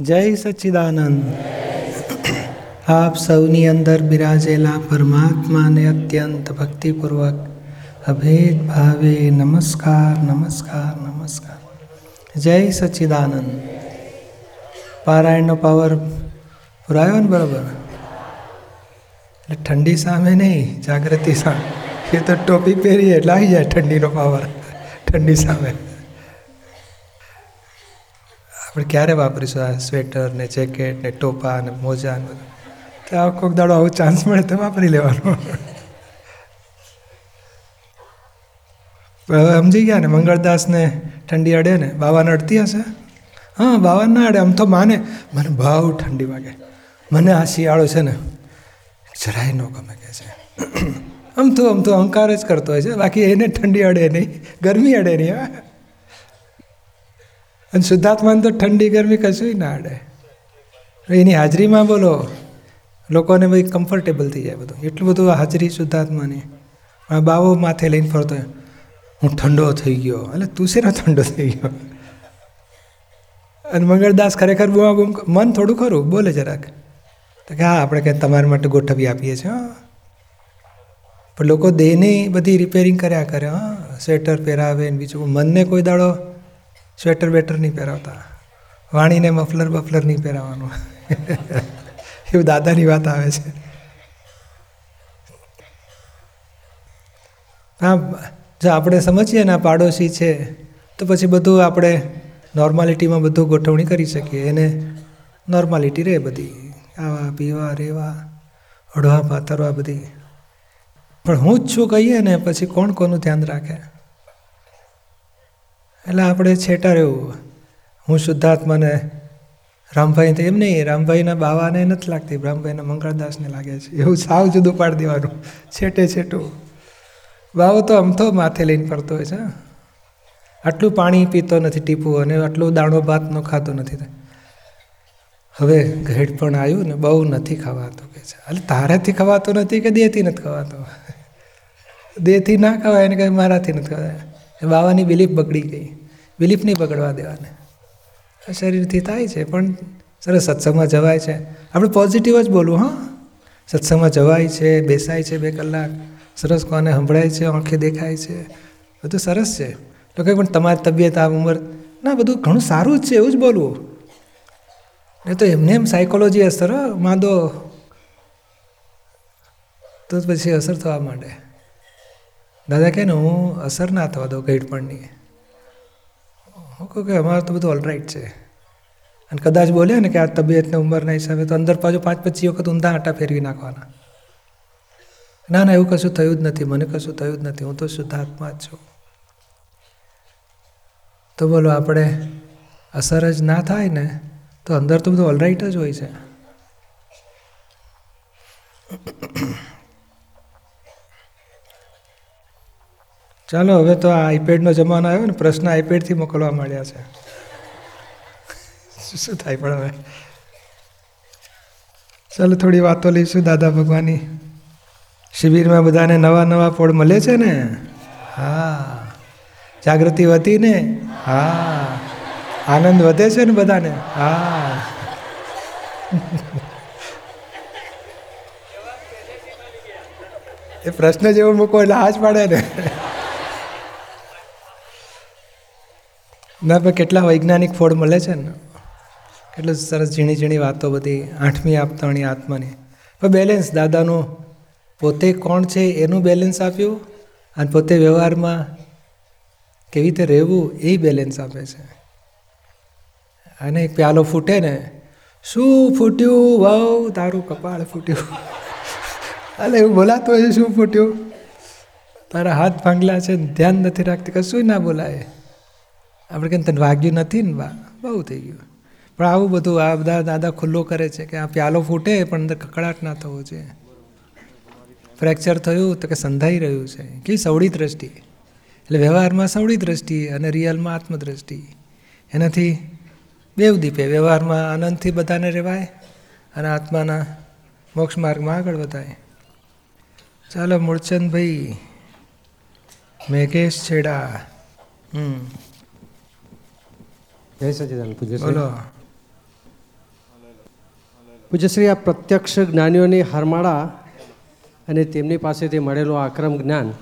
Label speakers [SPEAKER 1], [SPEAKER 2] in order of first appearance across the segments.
[SPEAKER 1] જય સચ્ચિદાનંદ આપ સૌની અંદર બિરાજેલા પરમાત્માને અત્યંત ભક્તિપૂર્વક અભેદ ભાવે નમસ્કાર નમસ્કાર નમસ્કાર. જય સચ્ચિદાનંદ પારાયણનો પાવર પુરાયો ને બરાબર? એટલે ઠંડી સામે નહીં, જાગૃતિ સામે. એ તો ટોપી પહેરીએ, એટલે આવી જાય ઠંડીનો પાવર. ઠંડી સામે. આપણે ક્યારે વાપરીશું આ સ્વેટર ને જેકેટ ને ટોપા ને મોજા ને તો આ કોઈક દાડો આવો ચાન્સ મળે તો વાપરી લેવાનો. હવે સમજી ગયા ને મંગળદાસને ઠંડી અડે ને, બાવાને અડતી હશે? હા બાવા ના અડે, આમ તો માને. મને બહુ ઠંડી વાગે. મને આ શિયાળો છે ને, જરાય ન ગમે કે છે. આમ તો આમ તો અહંકાર જ કરતો હોય છે. બાકી એને ઠંડી અડે નહીં, ગરમી અડે નહીં, હા. અને શુદ્ધાત્માને તો ઠંડી ગરમી કશું ના અડે. એની હાજરીમાં બોલો, લોકોને બધી કમ્ફર્ટેબલ થઈ જાય બધું. એટલું બધું હાજરી શુદ્ધાત્માની. આ બાવો માથે લઈને ફરતો હું ઠંડો થઈ ગયો. એટલે તું શેનો ઠંડો થઈ ગયો? અને મંગળદાસ ખરેખર બુઆ બૂમ મન થોડું ખરું, બોલે જરાક. તો કે, હા, આપણે કંઈ તમારા માટે ગોઠવી આપીએ છીએ પણ લોકો દેહની બધી રિપેરિંગ કર્યા કરે, હા, સ્વેટર પહેરાવે ને બીજું, મનને કોઈ દાડો સ્વેટર વેટર નહીં પહેરાવતા. વાણીને મફલર બફલર નહીં પહેરાવવાનું. એવું દાદાની વાત આવે છે. હા જો આપણે સમજીએ ને આ પાડોશી છે, તો પછી બધું આપણે નોર્માલિટીમાં બધું ગોઠવણી કરી શકીએ. એને નોર્માલિટી રહે બધી. આવા પીવા, રેવા હળવા પાથરવા બધી. પણ હું જ છું કહીએ ને, પછી કોણ કોનું ધ્યાન રાખે? એટલે આપણે છેટા રહેવું. હું શુદ્ધાત્માને રામભાઈ એમ નહીં, રામભાઈના બાવાને નથી લાગતી, રામભાઈના મંગળદાસને લાગે છે. એવું સાવ જુદું પાડી દેવાનું છેટે છેટું. બાવો તો આમ તો માથે લઈને ફરતો હોય છે આટલું પાણી પીતો નથી ટીપું અને આટલું દાણો ભાતનો ખાતો નથી. હવે ઘેડ પણ આવ્યું ને બહુ નથી ખવાતું કે છે. એટલે તારાથી ખવાતું નથી કે દેહથી નથી ખવાતું? દેહથી ના ખવાય એને કંઈ મારાથી નથી ખવાય? બાવાની બિલીફ બગડી ગઈ. બિલીફ નહીં બગડવા દેવાને. શરીરથી થાય છે, પણ સરસ સત્સંગમાં જવાય છે. આપણે પોઝિટિવ જ બોલવું, હા? સત્સંગમાં જવાય છે, બેસાય છે બે કલાક. સરસ કોને સંભળાય છે, આંખે દેખાય છે. બધું સરસ છે. તો કંઈ પણ તમારી તબિયત, આ ઉંમર, ના, બધું ઘણું સારું જ છે, એવું જ બોલવું. એ તો એમને એમ સાયકોલોજી અસર માંદો. તો પછી અસર થવા માંડે. દાદા કહે ને, હું અસર ના થવા દઉં ઘેડપણની હું કહું કે, અમારે તો બધું ઓલરાઇટ છે. અને કદાચ બોલ્યા ને કે, આ તબિયતને ઉંમરના હિસાબે તો અંદર પાછું પાંચ પચીસ વખત ઊંધા આટા ફેરવી નાખવાના. ના ના, એવું કશું થયું જ નથી. મને કશું થયું જ નથી. હું તો શુદ્ધાત્મા જ છું. તો બોલો, આપણે અસર જ ના થાય ને, તો અંદર તો બધું ઓલરાઈટ જ હોય છે. ચાલો, હવે તો આ આઈપેડનો જમાનો આવ્યો ને, પ્રશ્ન આઈપેડથી મોકલવા માંડ્યા છે. શું થાય પણ હવે? ચાલો, થોડી વાતો લઈશું દાદા ભગવાનની. શિબિરમાં બધાને નવા નવા ફળ મળે છે ને? હા. જાગૃતિ વધી ને? હા. આનંદ વધે છે ને બધાને? હા. એ પ્રશ્ન જેવો મૂકો એટલે હાજ પાડે ને. ના, પણ કેટલા વૈજ્ઞાનિક ફોડ મળે છે ને? કેટલું સરસ ઝીણી ઝીણી વાતો બધી, આઠમી આપતાણી આત્માની. પણ બેલેન્સ દાદાનું પોતે કોણ છે એનું બેલેન્સ આપ્યું? અને પોતે વ્યવહારમાં કેવી રીતે રહેવું એ બેલેન્સ આપે છે. અને એક પ્યાલો ફૂટે ને, શું ફૂટ્યું? વાવ, તારું કપાળ ફૂટ્યું. અલે, એવું બોલાતું હોય શું ફૂટ્યું? તારા હાથ ભાંગલા છે, ધ્યાન નથી રાખતી, કશું ના બોલાય. આપણે કેમ તને વાગ્યું નથી ને બા? બહુ થઈ ગયું. પણ આવું બધું આ બધા દાદા ખુલ્લો કરે છે કે આ પ્યાલો ફૂટે પણ અંદર કકડાટ ના થવો છે ફ્રેક્ચર થયું તો કે સંધાઈ રહ્યું છે. કે સવડી દ્રષ્ટિ. એટલે વ્યવહારમાં સવડી દ્રષ્ટિ અને રિયલમાં આત્મદ્રષ્ટિ. એનાથી બેવ દીપે, વ્યવહારમાં આનંદથી બધાને રહેવાય અને આત્માના મોક્ષ માર્ગમાં આગળ વધાય. ચાલો મૂળચંદભાઈ મેઘેશ છેડા. હમ.
[SPEAKER 2] જય સચિદાન
[SPEAKER 1] પૂજ્યશ્રી
[SPEAKER 2] પૂજ્યશ્રી આ પ્રત્યક્ષ જ્ઞાનીઓની હારમાળા અને તેમની પાસેથી મળેલું આક્રમ જ્ઞાન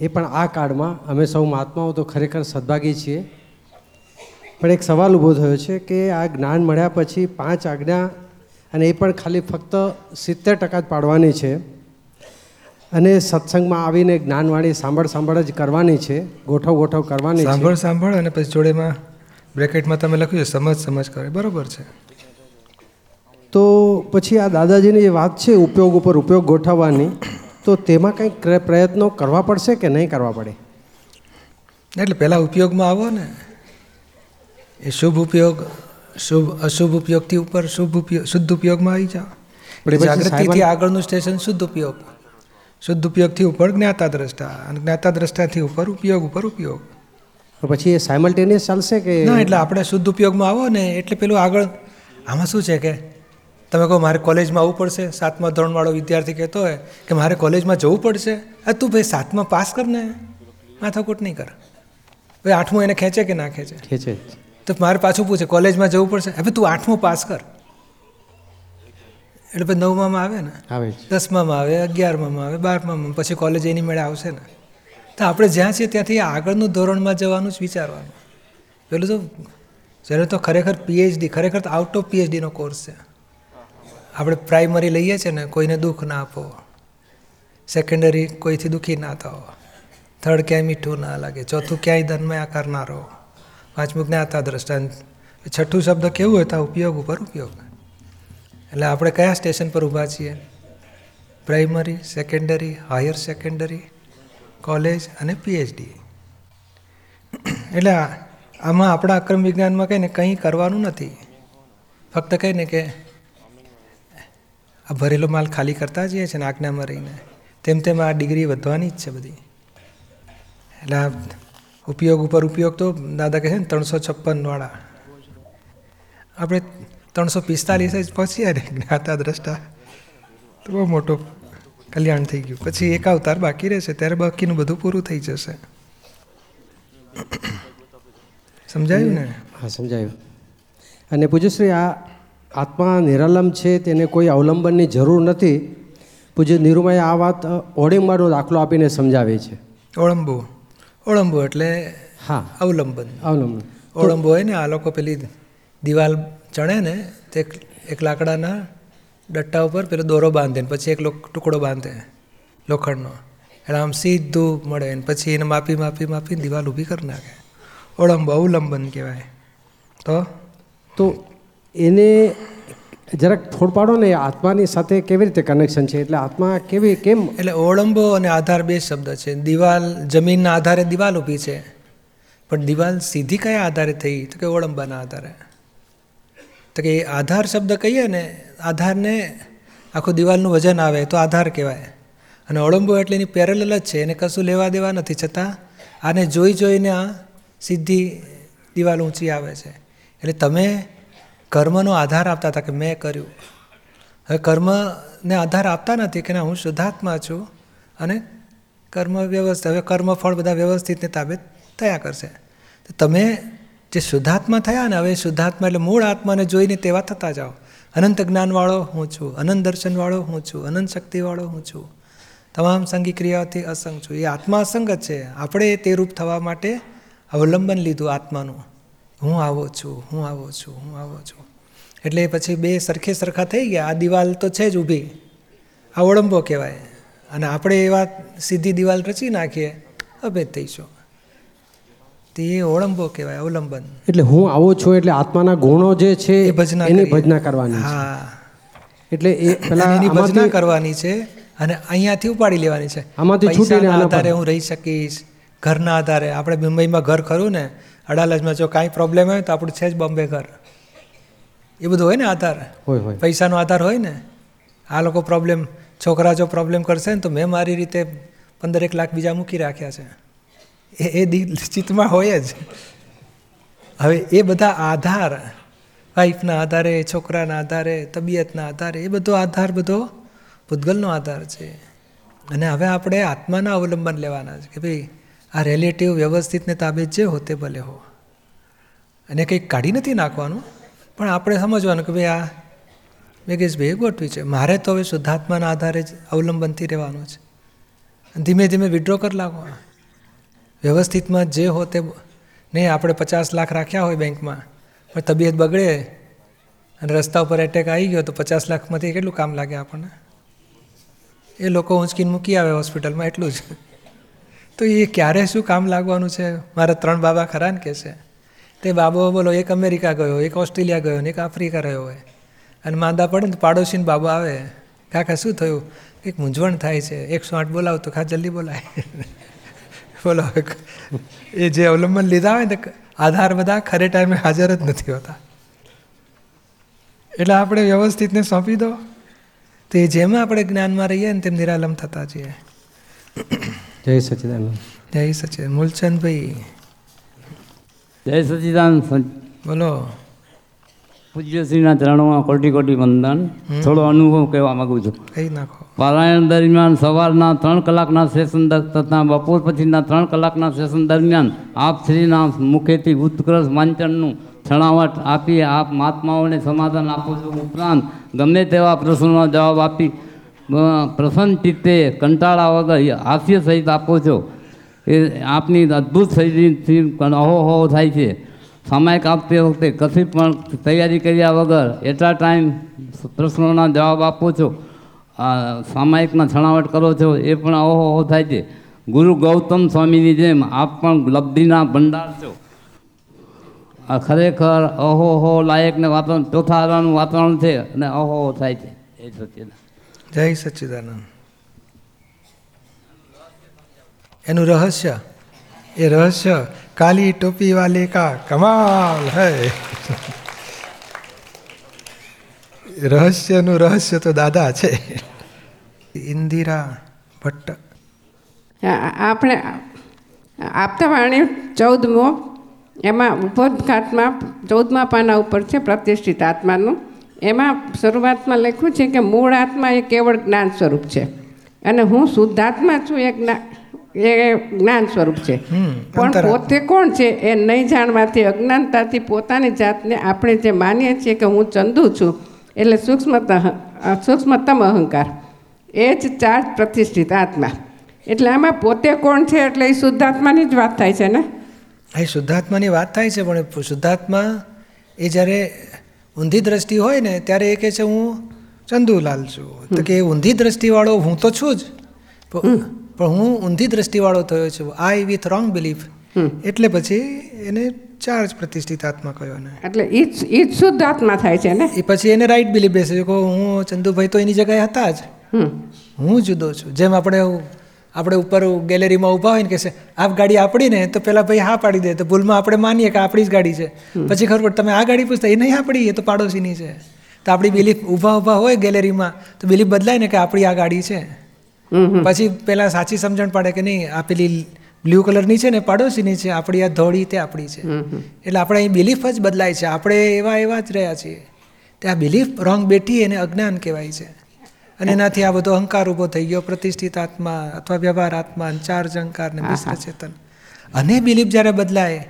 [SPEAKER 2] એ પણ આ કાળમાં અમે સૌ મહાત્માઓ તો ખરેખર સદભાગી છીએ. પણ એક સવાલ ઊભો થયો છે કે આ જ્ઞાન મળ્યા પછી પાંચ આજ્ઞા અને એ પણ ખાલી ફક્ત સિત્તેર ટકા જ પાડવાની છે. અને સત્સંગમાં આવીને જ્ઞાનવાળી સાંભળ સાંભળ જ કરવાની છે ગોઠવ ગોઠવ કરવાની
[SPEAKER 1] સાંભળ સાંભળ અને પછી જોડેમાં બ્રેકેટમાં તમે લખ્યું છે સમજ સમજ કરે. બરોબર છે.
[SPEAKER 2] તો પછી આ દાદાજીની જે વાત છે ઉપયોગ ઉપર ઉપયોગ ગોઠવવાની તો તેમાં કંઈક પ્રયત્નો કરવા પડશે કે નહીં કરવા પડે?
[SPEAKER 1] એટલે પહેલાં ઉપયોગમાં આવો ને. એ શુભ ઉપયોગ શુભ અશુભ ઉપયોગથી ઉપર શુભ ઉપયોગ શુદ્ધ ઉપયોગમાં આવી જાઓ. જાગૃતિથી આગળનું સ્ટેશન શુદ્ધ ઉપયોગ. શુદ્ધ ઉપયોગથી ઉપર જ્ઞાતા દ્રષ્ટા અને જ્ઞાતા દ્રષ્ટાથી ઉપર ઉપયોગ ઉપર ઉપયોગ.
[SPEAKER 2] પછી એ સાયમલ્ટેનિયસ ચાલશે કે
[SPEAKER 1] ના એટલે આપણે શુદ્ધ ઉપયોગમાં આવો ને એટલે પેલું આગળ આમાં શું છે કે તમે કહો મારે કોલેજમાં આવવું પડશે સાતમા ધોરણવાળો વિદ્યાર્થી કહેતો હોય કે મારે કોલેજમાં જવું પડશે આ તું ભાઈ સાતમા પાસ કર ને માથાકૂટ નહીં કર. ભાઈ આઠમું એને ખેંચે કે ના ખેંચે?
[SPEAKER 2] છે
[SPEAKER 1] તો મારે પાછું પૂછે કોલેજમાં જવું પડશે? હવે તું આઠમું પાસ કર. એટલે પછી નવમાં આવે ને.
[SPEAKER 2] આવે દસમાં
[SPEAKER 1] દસમામાં આવે અગિયારમાં આવે બારમામાં પછી કોલેજ એની મેળે આવશે ને. તો આપણે જ્યાં છીએ ત્યાંથી આગળનું ધોરણમાં જવાનું જ વિચારવાનું. પેલું તો જ્યારે તો ખરેખર પીએચડી ખરેખર તો આઉટ ઓફ પીએચડીનો કોર્સ છે. આપણે પ્રાઇમરી લઈએ છીએ ને કોઈને દુઃખ ના આપો. સેકન્ડરી કોઈથી દુઃખી ના થાઓ. થર્ડ ક્યાંય મીઠું ના લાગે. ચોથું ક્યાંય ધનમય આકાર ના રહો. પાંચમું જ્ઞાતા દ્રષ્ટાંત છઠ્ઠું શબ્દ કેવું હોય તો ઉપયોગ ઉપર ઉપયોગ. એટલે આપણે કયા સ્ટેશન પર ઊભા છીએ? Primary, secondary, higher secondary, college અને પીએચડી? એટલે આમાં આપણા અક્રમ વિજ્ઞાનમાં કંઈ ને કંઈ કરવાનું નથી. ફક્ત કહે ને કે આ ભરેલો માલ ખાલી કરતા જઈએ છે ને આજ્ઞામાં રહીને. તેમ તેમ આ ડિગ્રી વધવાની જ છે બધી. એટલે આ ઉપયોગ ઉપર ઉપયોગ તો દાદા કહે છે ને ત્રણસો છપ્પનવાળા આપણે ત્રણસો પિસ્તાલીસ જ પહોંચ્યા ને જ્ઞાતા દ્રષ્ટા તો બહુ મોટો કલ્યાણ થઈ ગયું. પછી એક અવતાર બાકી રહેશે ત્યારે બાકીનું બધું પૂરું થઈ જશે. સમજાયું ને?
[SPEAKER 2] હા સમજાયું. અને પૂજ્યશ્રી આ આત્મા નિરાલંબ છે તેને કોઈ અવલંબનની જરૂર નથી. પૂજ્ય નિરૂમાએ આ વાત ઓળંબાનો દાખલો આપીને સમજાવે છે.
[SPEAKER 1] ઓળંબુ. ઓળંબુ એટલે
[SPEAKER 2] હા.
[SPEAKER 1] અવલંબન.
[SPEAKER 2] અવલંબન.
[SPEAKER 1] ઓળંબો હોય ને આ લોકો પેલી દિવાલ ચણે ને તે એક- લાકડાના ડટ્ટા ઉપર પેલો દોરો બાંધે ને પછી એક ટુકડો બાંધે લોખંડનો. એટલે આમ સીધું મળે ને પછી એને માપી માપી માપી દિવાલ ઊભી કરી નાખે. ઓળંબુ અવલંબન કહેવાય. તો?
[SPEAKER 2] તો એને જરાક થોડ પાડો ને આત્માની સાથે કેવી રીતે કનેક્શન છે? એટલે આત્મા કેવી કેમ?
[SPEAKER 1] એટલે ઓળંબો અને આધાર બે શબ્દ છે. દિવાલ જમીનના આધારે દિવાલ ઊભી છે. પણ દિવાલ સીધી કયા આધારે થઈ? તો કે ઓળંબાના આધારે. તો કે આધાર શબ્દ કહીએ ને, આધારને આખું દિવાલનું વજન આવે તો આધાર કહેવાય. અને ઓળંબો એટલે એની પેરેલલ જ છે, એને કશું લેવા દેવા નથી. છતાં આને જોઈ જોઈને આ સીધી દિવાલ ઊંચી આવે છે. એટલે તમે કર્મનો આધાર આપતા હતા કે મેં કર્યું. હવે કર્મને આધાર આપતા નથી કે ના, હું શુદ્ધાત્મા છું અને કર્મ વ્યવસ્થિત હવે કર્મફળ બધા વ્યવસ્થિતને તાબે થયા કરશે. તો તમે જે શુદ્ધાત્મા થયા ને, હવે શુદ્ધાત્મા એટલે મૂળ આત્માને જોઈને તેવા થતા જાઓ. અનંત જ્ઞાનવાળો હું છું, અનંત દર્શનવાળો હું છું, અનંત શક્તિવાળો હું છું. તમામ સંગી ક્રિયાઓથી અસંગ છું. એ આત્મા અસંગ જ છે. આપણે તે રૂપ થવા માટે અવલંબન લીધું આત્માનું. હું આવો છું, હું આવો છું, હું આવો છું. એટલે પછી બે સરખે સરખા થઈ ગયા. આ દિવાલ તો છે જ ઊભી. આ ઓળંબો કહેવાય. અને આપણે એવા સીધી દિવાલ રચી નાખીએ, અભેદ થઈશું તે ઓળંબો કહેવાય અવલંબન.
[SPEAKER 2] એટલે હું આવો છું એટલે આત્માના ગુણો જે છે
[SPEAKER 1] એ ભજના
[SPEAKER 2] એની. ભજના કરવાની છે.
[SPEAKER 1] હા.
[SPEAKER 2] એટલે એ પેલા
[SPEAKER 1] એની ભજના કરવાની છે અને અહીંયાથી ઉપાડી લેવાની છે.
[SPEAKER 2] આમાંથી છૂટીને.
[SPEAKER 1] આધારે હું રહી શકીશ ઘરના આધારે. આપણે મુંબઈમાં ઘર ખરું ને અડાલજમાં જો કાંઈ પ્રોબ્લેમ હોય તો આપણું છે જ બોમ્બે ઘર. એ બધું હોય ને આધાર?
[SPEAKER 2] હોય હોય.
[SPEAKER 1] પૈસાનો આધાર હોય ને? આ લોકો પ્રોબ્લેમ છોકરા જો પ્રોબ્લેમ કરશે ને તો મેં મારી રીતે પંદર એક લાખ બીજા મૂકી રાખ્યા છે. એ એ દિલ ચિત્તમાં હોય જ. હવે એ બધા આધાર, વાઈફના આધારે, છોકરાના આધારે, તબિયતના આધારે, એ બધો આધાર બધો ભૂતગલનો આધાર છે. અને હવે આપણે આત્માના અવલંબન લેવાના છે કે ભાઈ, આ રિલેટિવ વ્યવસ્થિતને તાબે જે હો તે ભલે હો. અને કંઈક કાઢી નથી નાખવાનું, પણ આપણે સમજવાનું કે ભાઈ આ મેં કહીશ ભાઈ ગોઠવી છે. મારે તો હવે શુદ્ધાત્માના આધારે જ અવલંબનથી રહેવાનું છે. ધીમે ધીમે વિડ્રો કરી લાગો વ્યવસ્થિતમાં જે હો તે નહીં, આપણે પચાસ લાખ રાખ્યા હોય બેંકમાં, પણ તબિયત બગડે અને રસ્તા ઉપર એટેક આવી ગયો તો પચાસ લાખમાંથી કેટલું કામ લાગે આપણને? એ લોકો ઊંચકીને મૂકી આવે હોસ્પિટલમાં એટલું જ. તો એ ક્યારે શું કામ લાગવાનું છે? મારા ત્રણ બાબા ખરા ને કે છે. તે બાબો બોલો, એક અમેરિકા ગયો, એક ઓસ્ટ્રેલિયા ગયો ને એક આફ્રિકા રહ્યો હોય. અને માંદા પડે ને તો પાડોશીને બાબો આવે. કાકા, શું થયું? કંઈક મૂંઝવણ થાય છે. એકસો આઠ બોલાવો તો ખા, જલ્દી બોલાય. બોલો એ જે અવલંબન લીધા હોય ને આધાર બધા ખરે ટાઈમે હાજર જ નથી હોતા. એટલે આપણે વ્યવસ્થિતને સોંપી દો. તો એ જેમ આપણે જ્ઞાનમાં રહીએ ને તેમ નિરાલમ થતા જઈએ.
[SPEAKER 2] જય સચિદાનંદ.
[SPEAKER 1] જય સચિદ મૂલચંદભાઈ.
[SPEAKER 3] જય સચિદાનંદ
[SPEAKER 1] બોલો.
[SPEAKER 3] પૂજ્યશ્રીના ચરણોમાં કોટી કોટી વંદન. થોડો અનુભવ કહેવા માગું છું.
[SPEAKER 1] કહી નાખો.
[SPEAKER 3] પારાયણ દરમિયાન સવારના ત્રણ કલાકના સેશન તથા બપોર પછીના ત્રણ કલાકના સેશન દરમિયાન આપ શ્રીના મુખેથી ઉત્કૃષ્ટ વાંચનનું છણાવટ આપી આપ મહાત્માઓને સમાધાન આપો છો ઉપરાંત ગમે તેવા પ્રશ્નોનો જવાબ આપી પ્રસન્ન ચિત્તે કંટાળા વગર હાસ્ય સહિત આપો છો. એ આપની અદ્ભુત શૈલીથી અહોહો થાય છે. સામાયિક આપતી વખતે કશી પણ તૈયારી કર્યા વગર એટલા ટાઈમ પ્રશ્નોના જવાબ આપો છો. આ સામાયિકમાં છણાવટ કરો છો, એ પણ અહોહો થાય છે. ગુરુ ગૌતમ સ્વામીની જેમ આપ પણ લબ્ધિના ભંડાર છો. આ ખરેખર અહોહો લાયકને વાતાવરણ, ચોથા વાતાવરણ છે અને અહોહો થાય છે. એ સત્યના
[SPEAKER 1] જય સચ્ચિદાનંદ. એનું રહસ્ય, એ રહસ્ય, કાલી ટોપી વાલે કા કમાલ હૈ. રહસ્યનું રહસ્ય તો દાદા છે. ઇન્દિરા ભટ્ટ.
[SPEAKER 4] આપણે આપતાવાણી ચૌદમો એમાં ઉपोદઘાતમાં ચૌદમા પાના ઉપર છે પ્રતિષ્ઠિત આત્માનું. એમાં શરૂઆતમાં લખ્યું છે કે મૂળ આત્મા એ કેવળ જ્ઞાન સ્વરૂપ છે. અને હું શુદ્ધાત્મા છું એ જ્ઞા એ જ્ઞાન સ્વરૂપ છે. પણ પોતે કોણ છે એ નહીં જાણવાથી અજ્ઞાનતાથી પોતાની જાતને આપણે જે માનીએ છીએ કે હું ચંદુ છું એટલે સૂક્ષ્મત સૂક્ષ્મતમ અહંકાર. એ જ ચાર પ્રતિષ્ઠિત આત્મા. એટલે આમાં પોતે કોણ છે એટલે એ શુદ્ધાત્માની જ વાત થાય છે ને?
[SPEAKER 1] એ શુદ્ધાત્માની વાત થાય છે પણ શુદ્ધાત્મા એ જ્યારે ઊંધી દ્રષ્ટિ હોય ને ત્યારે એ કહે છે હું ચંદુલાલ છું. તો કે એ ઊંધી દ્રષ્ટિવાળો હું તો છું જ. પણ હું ઊંધી દ્રષ્ટિવાળો થયો છું. આઈ વિથ રોંગ બિલીફ એટલે પછી એને ચાર જ પ્રતિષ્ઠિત આત્મા કયો ને?
[SPEAKER 4] એટલે એ જ શુદ્ધ આત્મા થાય છે ને?
[SPEAKER 1] એ પછી એને રાઈટ બિલીફ બેસે છે હું ચંદુભાઈ તો એની જગ્યાએ હતા જ. હું જુદો છું. જેમ આપણે આપણે ઉપર ગેલેરીમાં ઊભા હોય ને કે છે આ ગાડી આપણી ને તો પેલા ભાઈ હા પાડી દે. તો ભૂલમાં આપણે માનીએ કે આપણી જ ગાડી છે. પછી ખબર પડે તમે આ ગાડી પૂછતા એ નહીં આપણી એ તો પાડોશીની છે. તો આપણી બિલીફ ઊભા ઊભા હોય ગેલેરીમાં તો બિલીફ બદલાય ને કે આપણી આ ગાડી છે. પછી પેલા સાચી સમજણ પડે કે નહીં આ પેલી બ્લુ કલરની છે ને પાડોશીની છે આપણી આ ધોળી તે આપણી છે. એટલે આપણે અહીં બિલીફ જ બદલાય છે. આપણે એવા એવા જ રહ્યા છીએ. તે આ બિલીફ રોંગ બેઠી એને અજ્ઞાન કહેવાય છે. અને એનાથી આ બધો અહંકાર ઊભો થઈ ગયો. પ્રતિષ્ઠિત આત્મા અથવા વ્યવહાર આત્મા ચાર જંકાર ને મિશ્ર ચેતન. અને બિલીફ જ્યારે બદલાય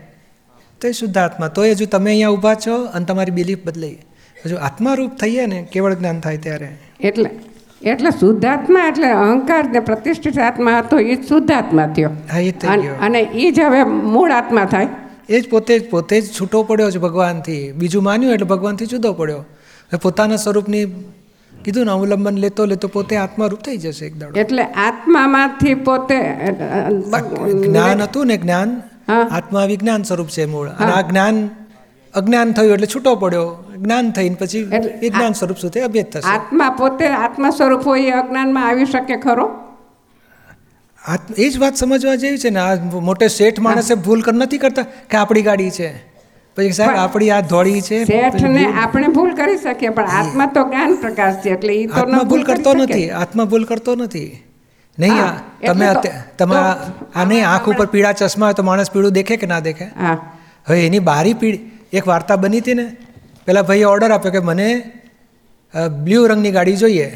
[SPEAKER 1] તો એ શુદ્ધ આત્મા. તો એ હજુ તમે અહીંયા ઊભા છો અને તમારી બિલીફ બદલાઈ હજુ આત્મારૂપ થઈએ ને કેવળ જ્ઞાન થાય ત્યારે.
[SPEAKER 4] એટલે એટલે શુદ્ધાત્મા એટલે અહંકાર ને પ્રતિષ્ઠિત આત્મા હતો એ જ શુદ્ધાત્મા થયો. અને- એ જ હવે મૂળ આત્મા થાય.
[SPEAKER 1] એ જ પોતે જ પોતે જ છૂટો પડ્યો છે ભગવાનથી. બીજું માન્યું એટલે ભગવાનથી જુદો પડ્યો. હવે પોતાના સ્વરૂપની કીધું ને અવલંબન લેતો લેતો પોતે આત્મારૂપ થઈ જશે એક દાડો.
[SPEAKER 4] એટલે આત્મામાંથી પોતે
[SPEAKER 1] જ્ઞાન હતું ને જ્ઞાન. આત્મા વિજ્ઞાન સ્વરૂપ છે મૂળ. અને આ જ્ઞાન અજ્ઞાન થયું એટલે છૂટો પડ્યો. જ્ઞાન થઈને પછી
[SPEAKER 4] એટલે
[SPEAKER 1] વિજ્ઞાન સ્વરૂપ સુધી અભેદ થશે.
[SPEAKER 4] આત્મા પોતે આત્મા સ્વરૂપ હોય એ અજ્ઞાનમાં આવી શકે ખરો?
[SPEAKER 1] એ જ વાત સમજવા જેવી છે ને. આ મોટે શેઠ માણસે ભૂલ કર નથી કરતા કે આપણી ગાડી છે. પછી સાહેબ આપણી આ ધોળી છે
[SPEAKER 4] શેઠને આપણે ભૂલ કરી શકીએ પણ આત્મા તો જ્ઞાન પ્રકાશ છે એટલે એ તો
[SPEAKER 1] ભૂલ કરતો નથી આત્મા ભૂલ કરતો નથી. નહીં આ તમે તમારા આ નહીં આંખ ઉપર પીળા ચશ્મા હોય તો માણસ પીળું દેખે કે ના દેખે? હવે એની બારી પીળી એક વાર્તા બની હતી ને પહેલાં ભાઈએ ઓર્ડર આપ્યો કે મને બ્લુ રંગની ગાડી જોઈએ.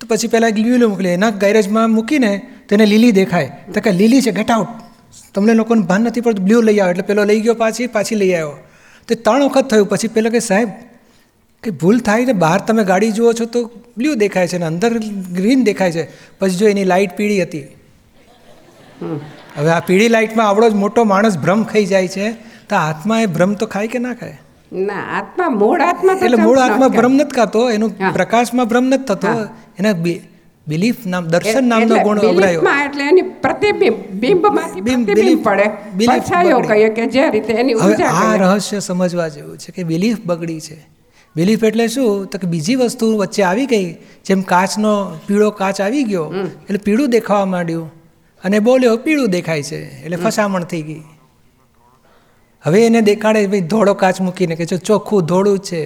[SPEAKER 1] તો પછી પહેલાં એક લીલું મોકલી એના ગેરેજમાં મૂકીને તેને લીલી દેખાય. તો કે લીલી છે ગેટ આઉટ તમને લોકોને ભાન નથી પડતું બ્લુ લઈ આવો. એટલે પેલો લઈ ગયો પાછી પાછી લઈ આવ્યો. તો ત્રણ વખત થયું. પછી પેલો કે સાહેબ કે ભૂલ થાય ને બહાર તમે ગાડી જુઓ છો તો બ્લુ દેખાય છે ને અંદર ગ્રીન દેખાય છે. પછી જો એની લાઇટ પીળી હતી. હવે આ પીળી લાઇટમાં આવડો જ મોટો માણસ ભ્રમ ખાઈ જાય છે. તો આત્મા એ ભ્રમ તો ખાય કે ના ખાય?
[SPEAKER 4] ના આત્મા મૂળ આત્મા
[SPEAKER 1] એટલે મૂળ આત્મા ભ્રમ નથી ખાતો એનું પ્રકાશમાં ભ્રમ નથી થતો. એના બિલીફ નામ દર્શન નામનો ગુણ અવડાયો
[SPEAKER 4] એટલે એની પ્રતિબિંબ બિંબમાંથી
[SPEAKER 1] બિંબ,
[SPEAKER 4] પ્રતિબિંબ પડે. પડછાયો કહીએ કે જે રીતે એની ઊર્જા
[SPEAKER 1] આ રહસ્ય સમજવા જેવું છે કે બિલીફ બગડી છે. બિલીફ એટલે શું? તો કે બીજી વસ્તુ વચ્ચે આવી ગઈ. જેમ કાચનો પીળો કાચ આવી ગયો એટલે પીળું દેખાવા માંડ્યું. અને બોલ્યો પીળું દેખાય છે. એટલે ફસામણ થઈ ગઈ. હવે એને દેખાડે ભાઈ ધોળો કાચ મૂકીને. કે જો ચોખ્ખું ધોળું છે.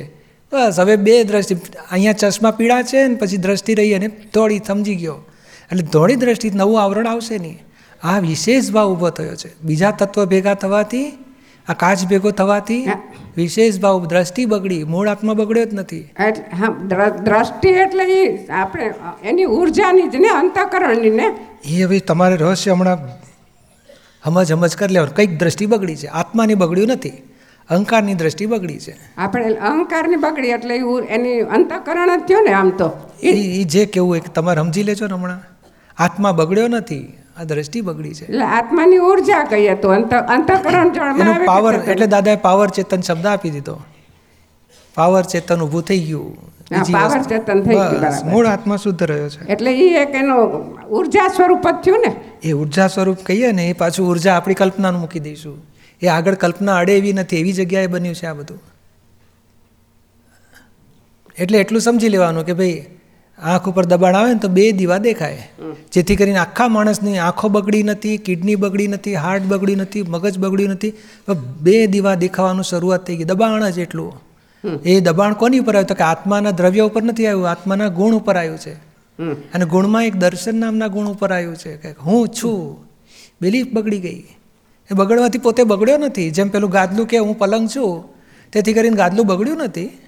[SPEAKER 1] બસ હવે બે દ્રષ્ટિ અહીંયા ચશ્મા પીળા છે ને પછી દ્રષ્ટિ રહી અને ધોળી સમજી ગયો. એટલે ધોળી દ્રષ્ટિ નવું આવરણ આવશે નહીં. આ વિશેષ ભાવ ઊભો થયો છે. બીજા તત્વ ભેગા થવાથી આ કાચ ભેગો થવાથી વિશેષ ભાવ દ્રષ્ટિ બગડી. મૂળ આત્મા બગડ્યો જ નથી.
[SPEAKER 4] હા દ્રષ્ટિ એટલે આપણે એની ઉર્જાની જ ને અંતકરણની ને.
[SPEAKER 1] એ હવે તમારે રહસ્ય હમણાં સમજ હમજ કરી લેવાનું કંઈક દ્રષ્ટિ બગડી છે. આત્માની બગડ્યું નથી. અહંકારની દ્રષ્ટિ બગડી છે.
[SPEAKER 4] આપણે અહંકારની બગડી એટલે એની અંતકરણ જ થયો ને આમ તો.
[SPEAKER 1] એ જે કેવું હોય કે તમારે સમજી લેજો ને હમણાં. આત્મા બગડ્યો નથી. આ દ્રષ્ટિ બગડી છે.
[SPEAKER 4] એટલે આત્માની ઊર્જા કહીએ તો અંત અંતકરણ
[SPEAKER 1] પાવર એટલે દાદાએ પાવર ચેતન શબ્દ આપી દીધો. પાવર ચેતન ઊભું થઈ ગયું. વસ્તુ.
[SPEAKER 4] ચેતન થઈ ગયું,
[SPEAKER 1] મૂળ આત્મા શુદ્ધ રહ્યો છે.
[SPEAKER 4] એટલે એ એક એનો ઊર્જા સ્વરૂપ જ થયું ને.
[SPEAKER 1] એ ઊર્જા સ્વરૂપ કહીએ ને એ પાછું ઊર્જા આપણી કલ્પનાનું મૂકી દઈશું. એ આગળ કલ્પના અડે એવી નથી એવી જગ્યાએ બન્યું છે આ બધું. એટલે એટલું સમજી લેવાનું કે ભાઈ આંખ ઉપર દબાણ આવે ને તો બે દીવા દેખાય. જેથી કરીને આખા માણસની આંખો બગડી નથી કિડની બગડી નથી હાર્ટ બગડ્યું નથી મગજ બગડ્યું નથી. બે દીવા દેખાવાનું શરૂઆત થઈ ગઈ દબાણ જ એટલું. એ દબાણ કોની ઉપર આવ્યું? તો કે આત્માના દ્રવ્ય ઉપર નથી આવ્યું આત્માના ગુણ ઉપર આવ્યું છે. અને ગુણમાં એક દર્શન નામના ગુણ ઉપર આવ્યું છે કે હું છું. બિલીફ બગડી ગઈ. એ બગડવાથી પોતે બગડ્યો નથી. જેમ પેલું ગાદલું કે હું પલંગ છું તેથી કરીને ગાદલું બગડ્યું નથી.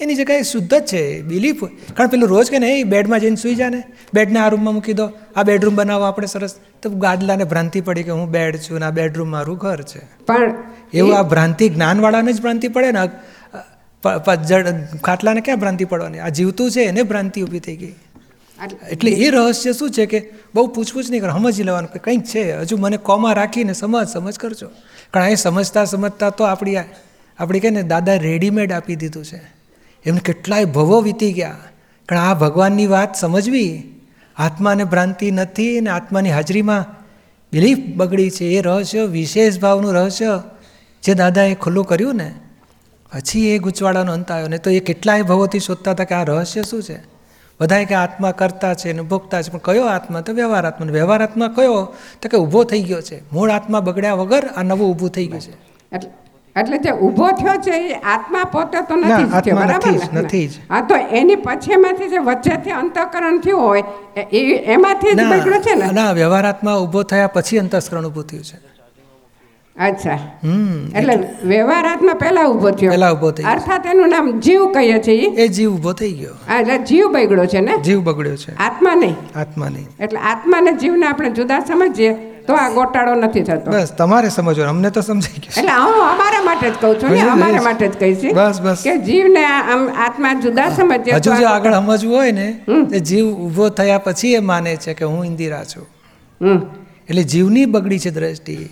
[SPEAKER 1] એની જગ્યાએ શુદ્ધ જ છે બિલીફ. કારણ પેલું રોજ કે નહીં બેડમાં જઈને સૂઈ જાને. બેડને આ રૂમમાં મૂકી દો. આ બેડરૂમ બનાવો આપણે સરસ. તો ગાદલાને ભ્રાંતિ પડી કે હું બેડ છું અને આ બેડરૂમ મારું ઘર છે.
[SPEAKER 4] પણ
[SPEAKER 1] એવું આ ભ્રાંતિ જ્ઞાનવાળાને જ ભ્રાંતિ પડે ને. જડ ખાટલાને ક્યાં ભ્રાંતિ પડવાની? આ જીવતું છે એને ભ્રાંતિ ઊભી થઈ ગઈ. એટલે એ રહસ્ય શું છે કે બહુ પૂછપૂછ નહીં કરે સમજી લેવાનું કે કંઈક છે. હજુ મને કોમાં રાખીને સમજ સમજ કરજો. કારણ એ સમજતા સમજતા તો આપણી આપણી કહે ને દાદા રેડીમેડ આપી દીધું છે. એમને કેટલાય ભવો વીતી ગયા. કારણ આ ભગવાનની વાત સમજવી. આત્માને ભ્રાંતિ નથી ને આત્માની હાજરીમાં બિલીફ બગડી છે. એ રહસ્ય વિશેષ ભાવનું રહસ્ય જે દાદાએ ખુલ્લું કર્યું ને પછી એ ગૂંચવાડાનો અંત આવ્યો ને તો એ કેટલાય ભવોથી શોધતા હતા કે આ રહસ્ય શું છે? બધાએ કે આત્મા કરતા છે ને ભોગતા છે પણ કયો આત્મા? તો વ્યવહાર આત્મા. વ્યવહાર આત્મા કયો? તો કે ઊભો થઈ ગયો છે. મૂળ આત્મા બગડ્યા વગર આ નવું ઊભું થઈ ગયું છે.
[SPEAKER 4] એટલે એટલે જે ઊભો થયો છે એ આત્મા પોતે તો નથી બરાબર
[SPEAKER 1] નથી?
[SPEAKER 4] હા તો એની પછીમાંથી જે વચ્ચેથી અંતઃકરણ થયું હોય એ- એમાંથી જ બગડ્યો છે
[SPEAKER 1] ના
[SPEAKER 4] ને?
[SPEAKER 1] ના વ્યવહાર આત્મા ઊભો થયા પછી અંતઃકરણ ઊભું થયું છે.
[SPEAKER 4] અચ્છા. એટલે વ્યવહાર આત્મા પહેલા ઊભો થયો.
[SPEAKER 1] પહેલા ઊભો થયો.
[SPEAKER 4] અર્થાત એનું નામ જીવ કહીએ છીએ.
[SPEAKER 1] એ જીવ ઊભો થઈ ગયો.
[SPEAKER 4] આ એટલે જીવ બગડ્યો છે ને?
[SPEAKER 1] જીવ બગડ્યો છે.
[SPEAKER 4] આત્મા નહીં.
[SPEAKER 1] આત્મા નહીં.
[SPEAKER 4] એટલે આત્માને જીવને આપણે જુદા સમજીએ તો આ ગોટાળો નથી થતો.
[SPEAKER 1] બસ તમારે સમજવાનું. અમને તો સમજાઈ ગયું.
[SPEAKER 4] એટલે હું અમારા માટે જ કહું છું ને. અમારા માટે જ કહી છે
[SPEAKER 1] બસ, બસ.
[SPEAKER 4] કે જીવને ને આમ આત્મા જુદા સમજીએ
[SPEAKER 1] હજુ જો આગળ સમજવું હોય ને તે જીવ ઊભો થયા પછી એ માને છે કે હું ઇન્દિરા છું. એટલે જીવની બગડી છે દ્રષ્ટિ.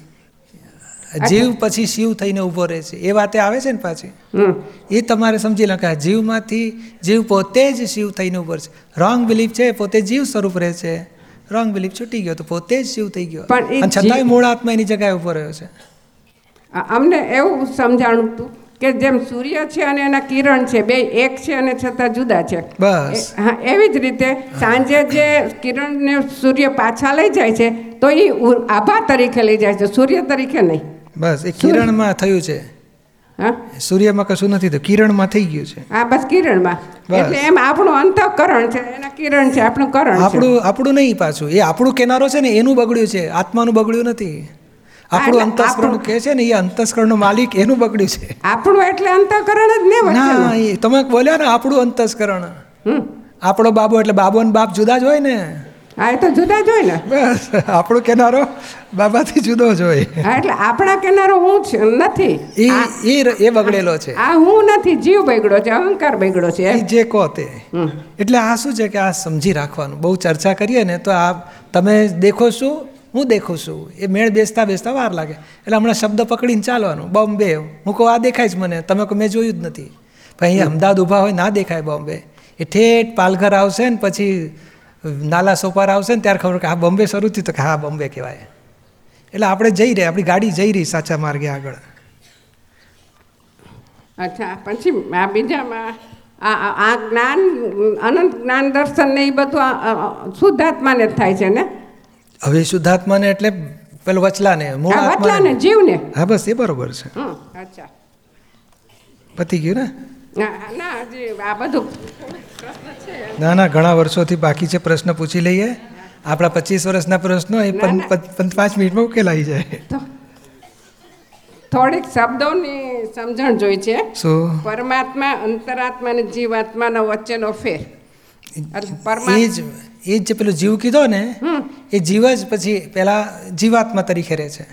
[SPEAKER 1] જીવ પછી શિવ થઈને ઊભો રહે છે. એ વાતે આવે છે ને પાછી?
[SPEAKER 4] હમ.
[SPEAKER 1] એ તમારે સમજી લો કે જીવમાંથી જીવ પોતે જ શિવ થઈને ઉપર છે. રોંગ બિલીફ છે પોતે જીવ સ્વરૂપ રહે છે. રોંગ બિલીફ છૂટી ગયો તો પોતે જ શિવ થઈ ગયો.
[SPEAKER 4] પણ
[SPEAKER 1] છતાંય મૂળ આત્મા એની જગ્યાએ ઊભો રહ્યો છે.
[SPEAKER 4] અમને એવું સમજાણું હતું કે જેમ સૂર્ય છે અને એના કિરણ છે બે એક છે અને છતાં જુદા છે.
[SPEAKER 1] બસ.
[SPEAKER 4] હા એવી જ રીતે સાંજે જે કિરણને સૂર્ય પાછા લઈ જાય છે તો એ આભા તરીકે લઈ જાય છે સૂર્ય તરીકે નહીં.
[SPEAKER 1] બસ એ કિરણમાં થયું છે.
[SPEAKER 4] હા?
[SPEAKER 1] સૂર્યમાં કશું નથી થયું કિરણમાં થઈ ગયું છે.
[SPEAKER 4] આ બસ કિરણમાં. એટલે એમ આપણું અંતઃકરણ છે એના કિરણ છે આપણું કરણ
[SPEAKER 1] આપણું આપણું નહીં પાછું એ આપણું કેનારો છે ને એનું બગડ્યું છે આત્માનું બગડ્યું નથી. આપણું અંતસ્કરણ કે છે ને એ અંતસ્કરણનો માલિક એનું બગડ્યું છે.
[SPEAKER 4] આપણું એટલે અંતઃકરણ જ ને
[SPEAKER 1] ના તમે બોલ્યા ને આપણું અંતસ્કરણ આપણો બાબો એટલે બાબો ને બાપ જુદા જ હોય ને.
[SPEAKER 4] હા એ તો જુદા જ હોય ને
[SPEAKER 1] બસ આપણો કિનારો બાબાથી જુદો જ હોય
[SPEAKER 4] હા એટલે આપણા કિનારો હું નથી.
[SPEAKER 1] એ એ એ બગડેલો છે.
[SPEAKER 4] આ હું નથી જીવ બગડ્યો છે અહંકાર બગડ્યો છે.
[SPEAKER 1] એ જે કહો તે. એટલે આ શું છે કે આ સમજી રાખવાનું? બહુ ચર્ચા કરીએ ને તો આ તમે દેખો શું હું દેખું છું. એ મેળ બેસતા બેસતા વાર લાગે. એટલે હમણાં શબ્દ પકડીને ચાલવાનું. બોમ્બે. હું કહું આ દેખાય જ મને. તમે કહો મેં જોયું જ નથી. પણ અહીંયા અમદાવાદ ઊભા હોય ના દેખાય બોમ્બે. એ ઠેઠ પાલઘર આવશે ને પછી નાલા સોપાર આવશે ને ત્યારે ખબર કે આ બોમ્બે શરૂ થયું તો કે હા બોમ્બે કહેવાય. એટલે આપણે જઈ રહી આપણી ગાડી જઈ રહી સાચા માર્ગે આગળ.
[SPEAKER 4] અચ્છા પછી આ બીજામાં આ જ્ઞાન અનંત જ્ઞાન દર્શન ને એ બધું શુદ્ધાત્માને જ થાય છે ને?
[SPEAKER 1] હવે શુદ્ધાત્માને એટલે પેલો વચલાને મૂળ
[SPEAKER 4] વચલાને જીવને.
[SPEAKER 1] હા બસ એ બરોબર છે.
[SPEAKER 4] અચ્છા.
[SPEAKER 1] પતી ગયું ને?
[SPEAKER 4] ના ના હજી આ બધું
[SPEAKER 1] ના ના ઘણા વર્ષોથી બાકી છે પ્રશ્ન પૂછી લઈએ. આપણા પચીસ વર્ષના પ્રશ્નો એ પાંચ મિનિટમાં ઉકેલાઈ જાય.
[SPEAKER 4] થોડીક શબ્દોની સમજણ જોઈ છે.
[SPEAKER 1] શું?
[SPEAKER 4] પરમાત્મા અંતરાત્મા અને જીવાત્માના વચ્ચેનો ફેર.
[SPEAKER 1] એ જ એ જે પેલું જીવ કીધો ને એ જીવ જ પછી પેલા જીવાત્મા તરીકે રહે છે.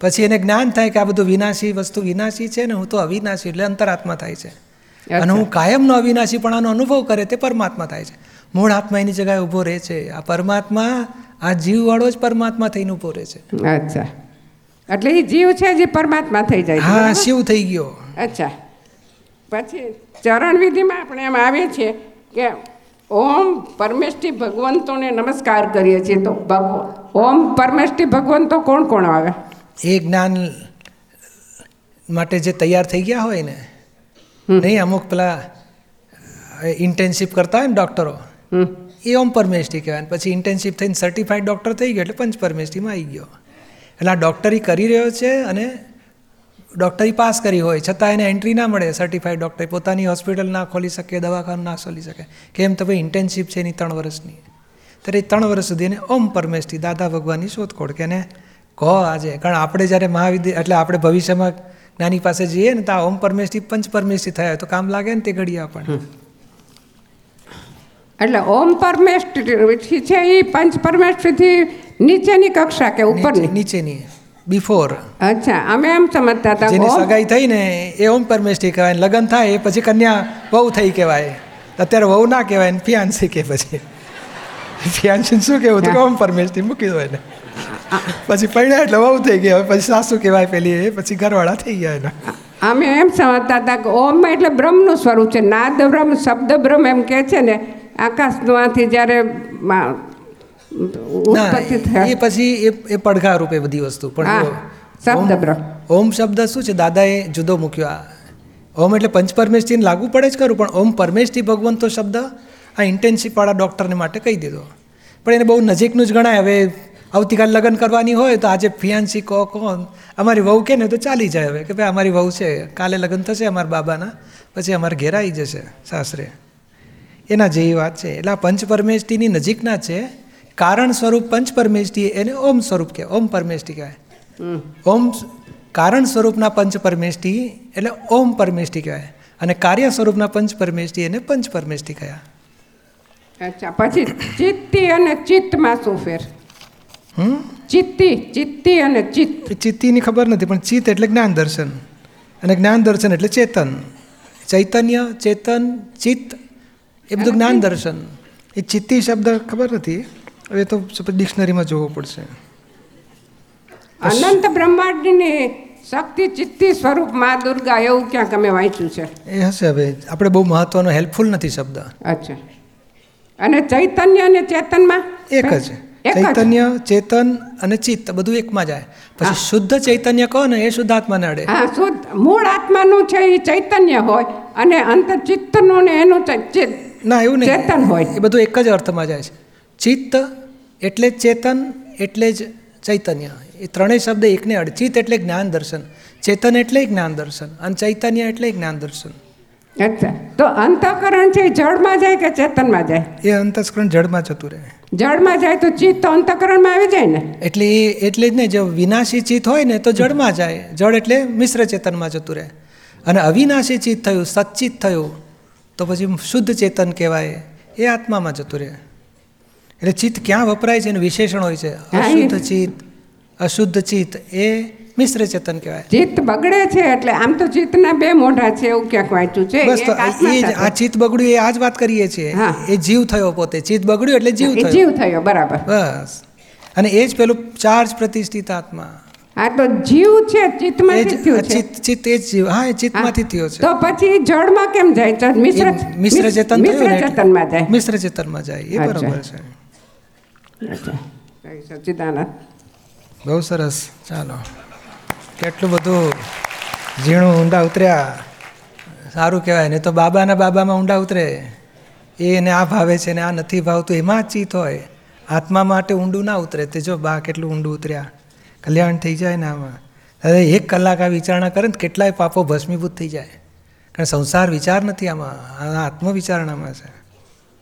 [SPEAKER 1] પછી એને જ્ઞાન થાય કે આ બધું વિનાશી વસ્તુ વિનાશી છે ને હું તો અવિનાશી એટલે અંતરાત્મા થાય છે. અને હું કાયમનો અવિનાશીપણાનો અનુભવ કરે તે પરમાત્મા થાય છે. મૂળ આત્મા એની જગ્યાએ ઊભો રહે છે. આ પરમાત્મા આ જીવવાળો જ પરમાત્મા થઈને ઊભો રહે છે.
[SPEAKER 4] અચ્છા. એટલે એ જીવ છે જે પરમાત્મા થઈ જાય
[SPEAKER 1] હા શિવ થઈ ગયો.
[SPEAKER 4] અચ્છા. પછી ચરણ વિધિમાં આપણે એમ આવીએ છીએ કે ઓમ પરમેષ્ઠી ભગવંતોને નમસ્કાર કરીએ છીએ. તો ઓમ પરમેષ્ઠી ભગવંતો કોણ કોણ આવે?
[SPEAKER 1] એ જ્ઞાન માટે જે તૈયાર થઈ ગયા હોય ને નહીં અમુક પેલા ઇન્ટર્નશીપ કરતા હોય ને ડૉક્ટરો એ ઓમ પરમેષ્ઠી કહેવાય પછી ઇન્ટર્નશીપ થઈને સર્ટિફાઈડ ડૉક્ટર થઈ ગયો એટલે પંચ પરમેસ્ટીમાં આવી ગયો એટલે આ ડૉક્ટરી કરી રહ્યો છે અને ડૉક્ટરી પાસ કરી હોય છતાં એને એન્ટ્રી ના મળે સર્ટિફાઈડ ડૉક્ટર પોતાની હોસ્પિટલ ના ખોલી શકે દવાખાનું ના ખોલી શકે. કેમ તો ભાઈ ઇન્ટર્નશીપ છે એની ત્રણ વર્ષની. ત્યારે એ ત્રણ વર્ષ સુધી એને ઓમ પરમેષ્ઠી દાદા ભગવાનની શોધખોળ કે એને કહો આજે. કારણ આપણે જ્યારે મહાવિદ્યા એટલે આપણે ભવિષ્યમાં જ્ઞાની પાસે જઈએ ને તો આ ઓમ પરમેશથી પંચ પરમેશથી થયા તો કામ લાગે ને તે ઘડીએ આપણને.
[SPEAKER 4] એટલે ઓમ પરમેશ છે એ પંચ પરમેષ્ઠીથી નીચેની કક્ષા કે ઉપરની?
[SPEAKER 1] નીચેની. બિફોર
[SPEAKER 4] અચ્છા અમે એમ સમજતા હતા
[SPEAKER 1] જેની સગાઈ થઈ ને એ ઓમ પરમેષ્ઠી કહેવાય લગ્ન થાય એ પછી કન્યા વહુ થઈ કહેવાય. અત્યારે વહુ ના કહેવાય ને ફિયાન્સી કે પછી. ફિયાન્સી શું કહેવું? તો ઓમ પરમેશથી મૂકી દો એને. પછી પડ્યા એટલે વહુ થઈ ગયા હવે પછી સાસુ કહેવાય પેલી એ પછી ઘરવાળા થઈ ગયા એના.
[SPEAKER 4] અમે એમ સમજતા હતા કે ઓમ એટલે બ્રહ્મનું સ્વરૂપ છે. નાદ બ્રહ્મ શબ્દ બ્રહ્મ એમ કહે છે ને આકાશમાંથી જ્યારે ઉત્પત્તિ થાય.
[SPEAKER 1] એ પછી એ એ પડઘા રૂપે બધી વસ્તુ. પણ
[SPEAKER 4] શબ્દ બ્રહ્મ.
[SPEAKER 1] ઓમ શબ્દ શું છે? દાદાએ જુદો મૂક્યો આ. ઓમ એટલે પંચ પરમેષ્ઠીને લાગુ પડે જ ખરું પણ ઓમ પરમેષ્ઠી ભગવંતો શબ્દ આ ઇન્ટેન્શિપવાળા ડૉક્ટરને માટે કહી દીધો. પણ એને બહુ નજીકનું જ ગણાય. હવે આવતીકાલ લગ્ન કરવાની હોય તો આજે ફિયાન્સી કહો કોણ? અમારી વહુ કે ને તો ચાલી જાય હવે કે ભાઈ અમારી વહુ છે કાલે લગ્ન થશે અમારા બાબાના પછી અમારે ઘેર આવી જશે સાસરે. એના જેવી વાત છે. એટલે આ પંચ પરમેષ્ઠીની નજીકના છે. કારણ સ્વરૂપ પંચ પરમેષ્ઠી એને ઓમ સ્વરૂપ કહે ઓમ પરમેષ્ઠી કહેવાય. ઓમ કારણ સ્વરૂપના પંચ પરમેષ્ઠી એટલે ઓમ પરમેષ્ઠી કહેવાય. અને કાર્ય સ્વરૂપના પંચ પરમેષ્ઠી એને પંચ પરમેષ્ઠી કહેવાય.
[SPEAKER 4] અચ્છા પછી ચિત્તી અને ચિત્તમાં શું ફેર? ચિત્તી ચિત્તી અને ચિત્ત.
[SPEAKER 1] ચિત્તીની ખબર નથી પણ ચિત્ત એટલે જ્ઞાન દર્શન. અને જ્ઞાન દર્શન એટલે ચેતન. ચૈતન્ય ચેતન ચિત્ત એ બધું જ્ઞાન દર્શન. એ ચિત્તી શબ્દ ખબર નથી? હવે તો ડિક્શનરીમાં જોવો પડશે.
[SPEAKER 4] અનંત બ્રહ્માંડની શક્તિ ચિત્તી સ્વરૂપ મા દુર્ગા એવું ક્યાંક અમે વાંચ્યું છે.
[SPEAKER 1] એ હશે હવે. આપણે બહુ મહત્વનો હેલ્પફુલ નથી શબ્દ.
[SPEAKER 4] અચ્છા. અને ચૈતન્ય અને ચેતનમાં
[SPEAKER 1] એક જ
[SPEAKER 4] એક જ.
[SPEAKER 1] ચૈતન્ય ચેતન અને ચિત્ત બધું એકમાં જાય. પછી શુદ્ધ ચૈતન્ય કહો ને એ શુદ્ધ આત્માને અડે.
[SPEAKER 4] હા શુદ્ધ. મૂળ આત્માનું છે એ ચૈતન્ય હોય અને અંત ચિત્તનું ને એનું
[SPEAKER 1] ના એવું નહીં.
[SPEAKER 4] ચેતન હોય.
[SPEAKER 1] એ બધું એક જ અર્થમાં જાય છે. ચિત્ત એટલે જ ચેતન એટલે જ ચૈતન્ય. એ ત્રણેય શબ્દ એકને અડે. ચિત્ત એટલે જ્ઞાન દર્શન. ચેતન એટલે જ્ઞાન દર્શન. અને ચૈતન્ય એટલે જ્ઞાન દર્શન.
[SPEAKER 4] અચ્છા તો અંતઃકરણ છે જળમાં જાય કે ચેતનમાં જાય?
[SPEAKER 1] એ અંતઃકરણ જળમાં જતું રહે.
[SPEAKER 4] જળમાં જાય તો ચિત્ત તો અંતઃકરણમાં આવી જાય ને?
[SPEAKER 1] એટલે એટલે જ ને જો વિનાશી ચિત્ત હોય ને તો જળમાં જાય. જળ એટલે મિશ્ર ચેતનમાં જતું રહે. અને અવિનાશી ચિત્ત થયું સચ્ચિત થયું તો પછી શુદ્ધ ચેતન કહેવાય. એ આત્મામાં જતું રહે. એટલે ચિત્ત ક્યાં વપરાય છે એનું વિશેષણ હોય છે. અશુદ્ધ ચિત્ત અશુદ્ધ ચિત્ત એ મિશ્ર ચેતન કહેવાય.
[SPEAKER 4] ચિત્ત બગડે છે એટલે આમ તો ચિત્તના બે મોઢા છે એવું ક્યાંક વાંચ્યું છે.
[SPEAKER 1] બસ તો એ જ આ ચિત્ત બગડ્યું એ આ જ વાત કરીએ છીએ. એ જીવ થયો પોતે. ચિત્ત બગડ્યું એટલે જીવ થયો.
[SPEAKER 4] જીવ થયો બરાબર.
[SPEAKER 1] બસ. અને એ જ પેલું ચાર્જ પ્રતિષ્ઠિત આત્મા.
[SPEAKER 4] આ તો જીવ છે ચિત્તમાંથી થયો છે.
[SPEAKER 1] ચિત્ત એ જ જીવ. હા એ ચિત્તમાંથી થયો છે.
[SPEAKER 4] તો પછી જળમાં કેમ જાય? મિશ્ર
[SPEAKER 1] મિશ્ર ચેતન
[SPEAKER 4] મિશ્ર ચેતનમાં જાય.
[SPEAKER 1] મિશ્ર ચેતનમાં જાય. એ
[SPEAKER 4] બરાબર
[SPEAKER 1] બરોબર છે.
[SPEAKER 4] અચ્છા. સચ્ચિદાનંદ
[SPEAKER 1] બહુ સરસ. ચાલો. કેટલું બધું ઝીણું ઊંડા ઉતર્યા. સારું કહેવાય ને તો બાબાના બાબામાં ઊંડા ઉતરે. એ એને આ ભાવે છે ને આ નથી ભાવતું, એમાં જ ચિત્ત હોય. આત્મા માટે ઊંડું ના ઉતરે. તે જો બા કેટલું ઊંડું ઉતર્યા. કલ્યાણ થઈ જાય ને આમાં. હવે એક કલાક આ વિચારણા કરે ને કેટલાય પાપો ભસ્મીભૂત થઈ જાય. કારણ સંસાર વિચાર નથી આમાં, આ આત્મ વિચારણામાં છે.